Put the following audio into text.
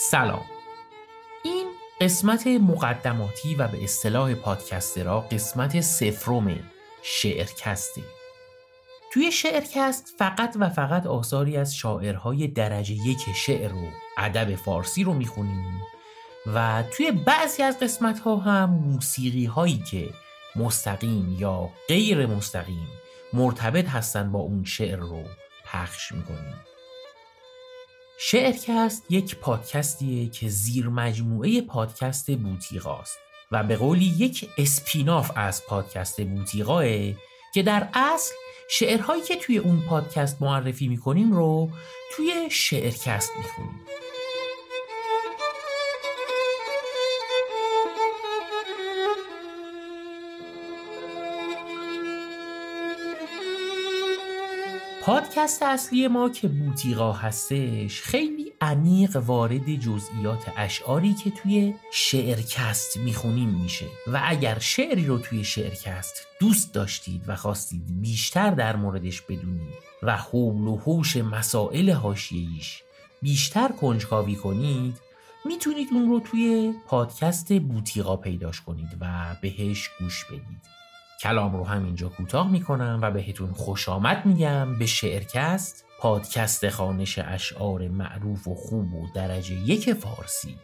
سلام. این قسمت مقدماتی و به اصطلاح پادکسترا قسمت سفروم شعرکسته توی شعرکست فقط و فقط آثاری از شاعرهای درجه یک شعر و ادب فارسی رو می‌خونیم و توی بعضی از قسمت ها هم موسیقی هایی که مستقیم یا غیر مستقیم مرتبط هستن با اون شعر رو پخش می‌کنیم. شعرکست یک پادکستیه که زیر مجموعه پادکست بوتیقاست و به قولی یک اسپیناف از پادکست بوتیقاه که در اصل شعرهایی که توی اون پادکست معرفی می‌کنیم رو توی شعرکست می‌خونیم. پادکست اصلی ما که بوتیقا هستش خیلی عمیق وارد جزئیات اشعاری که توی شعرکست می‌خونیم میشه. و اگر شعری رو توی شعرکست دوست داشتید و خواستید بیشتر در موردش بدونید و حول و حوش مسائل حاشیه‌ایش بیشتر کنجکاوی کنید می‌تونید اون رو توی پادکست بوتیقا پیداش کنید و بهش گوش بدید. کلام رو همینجا کوتاه می‌کنم و بهتون خوش آمد میگم. به شعرکست پادکست خانش اشعار معروف و خوب و درجه یک فارسی.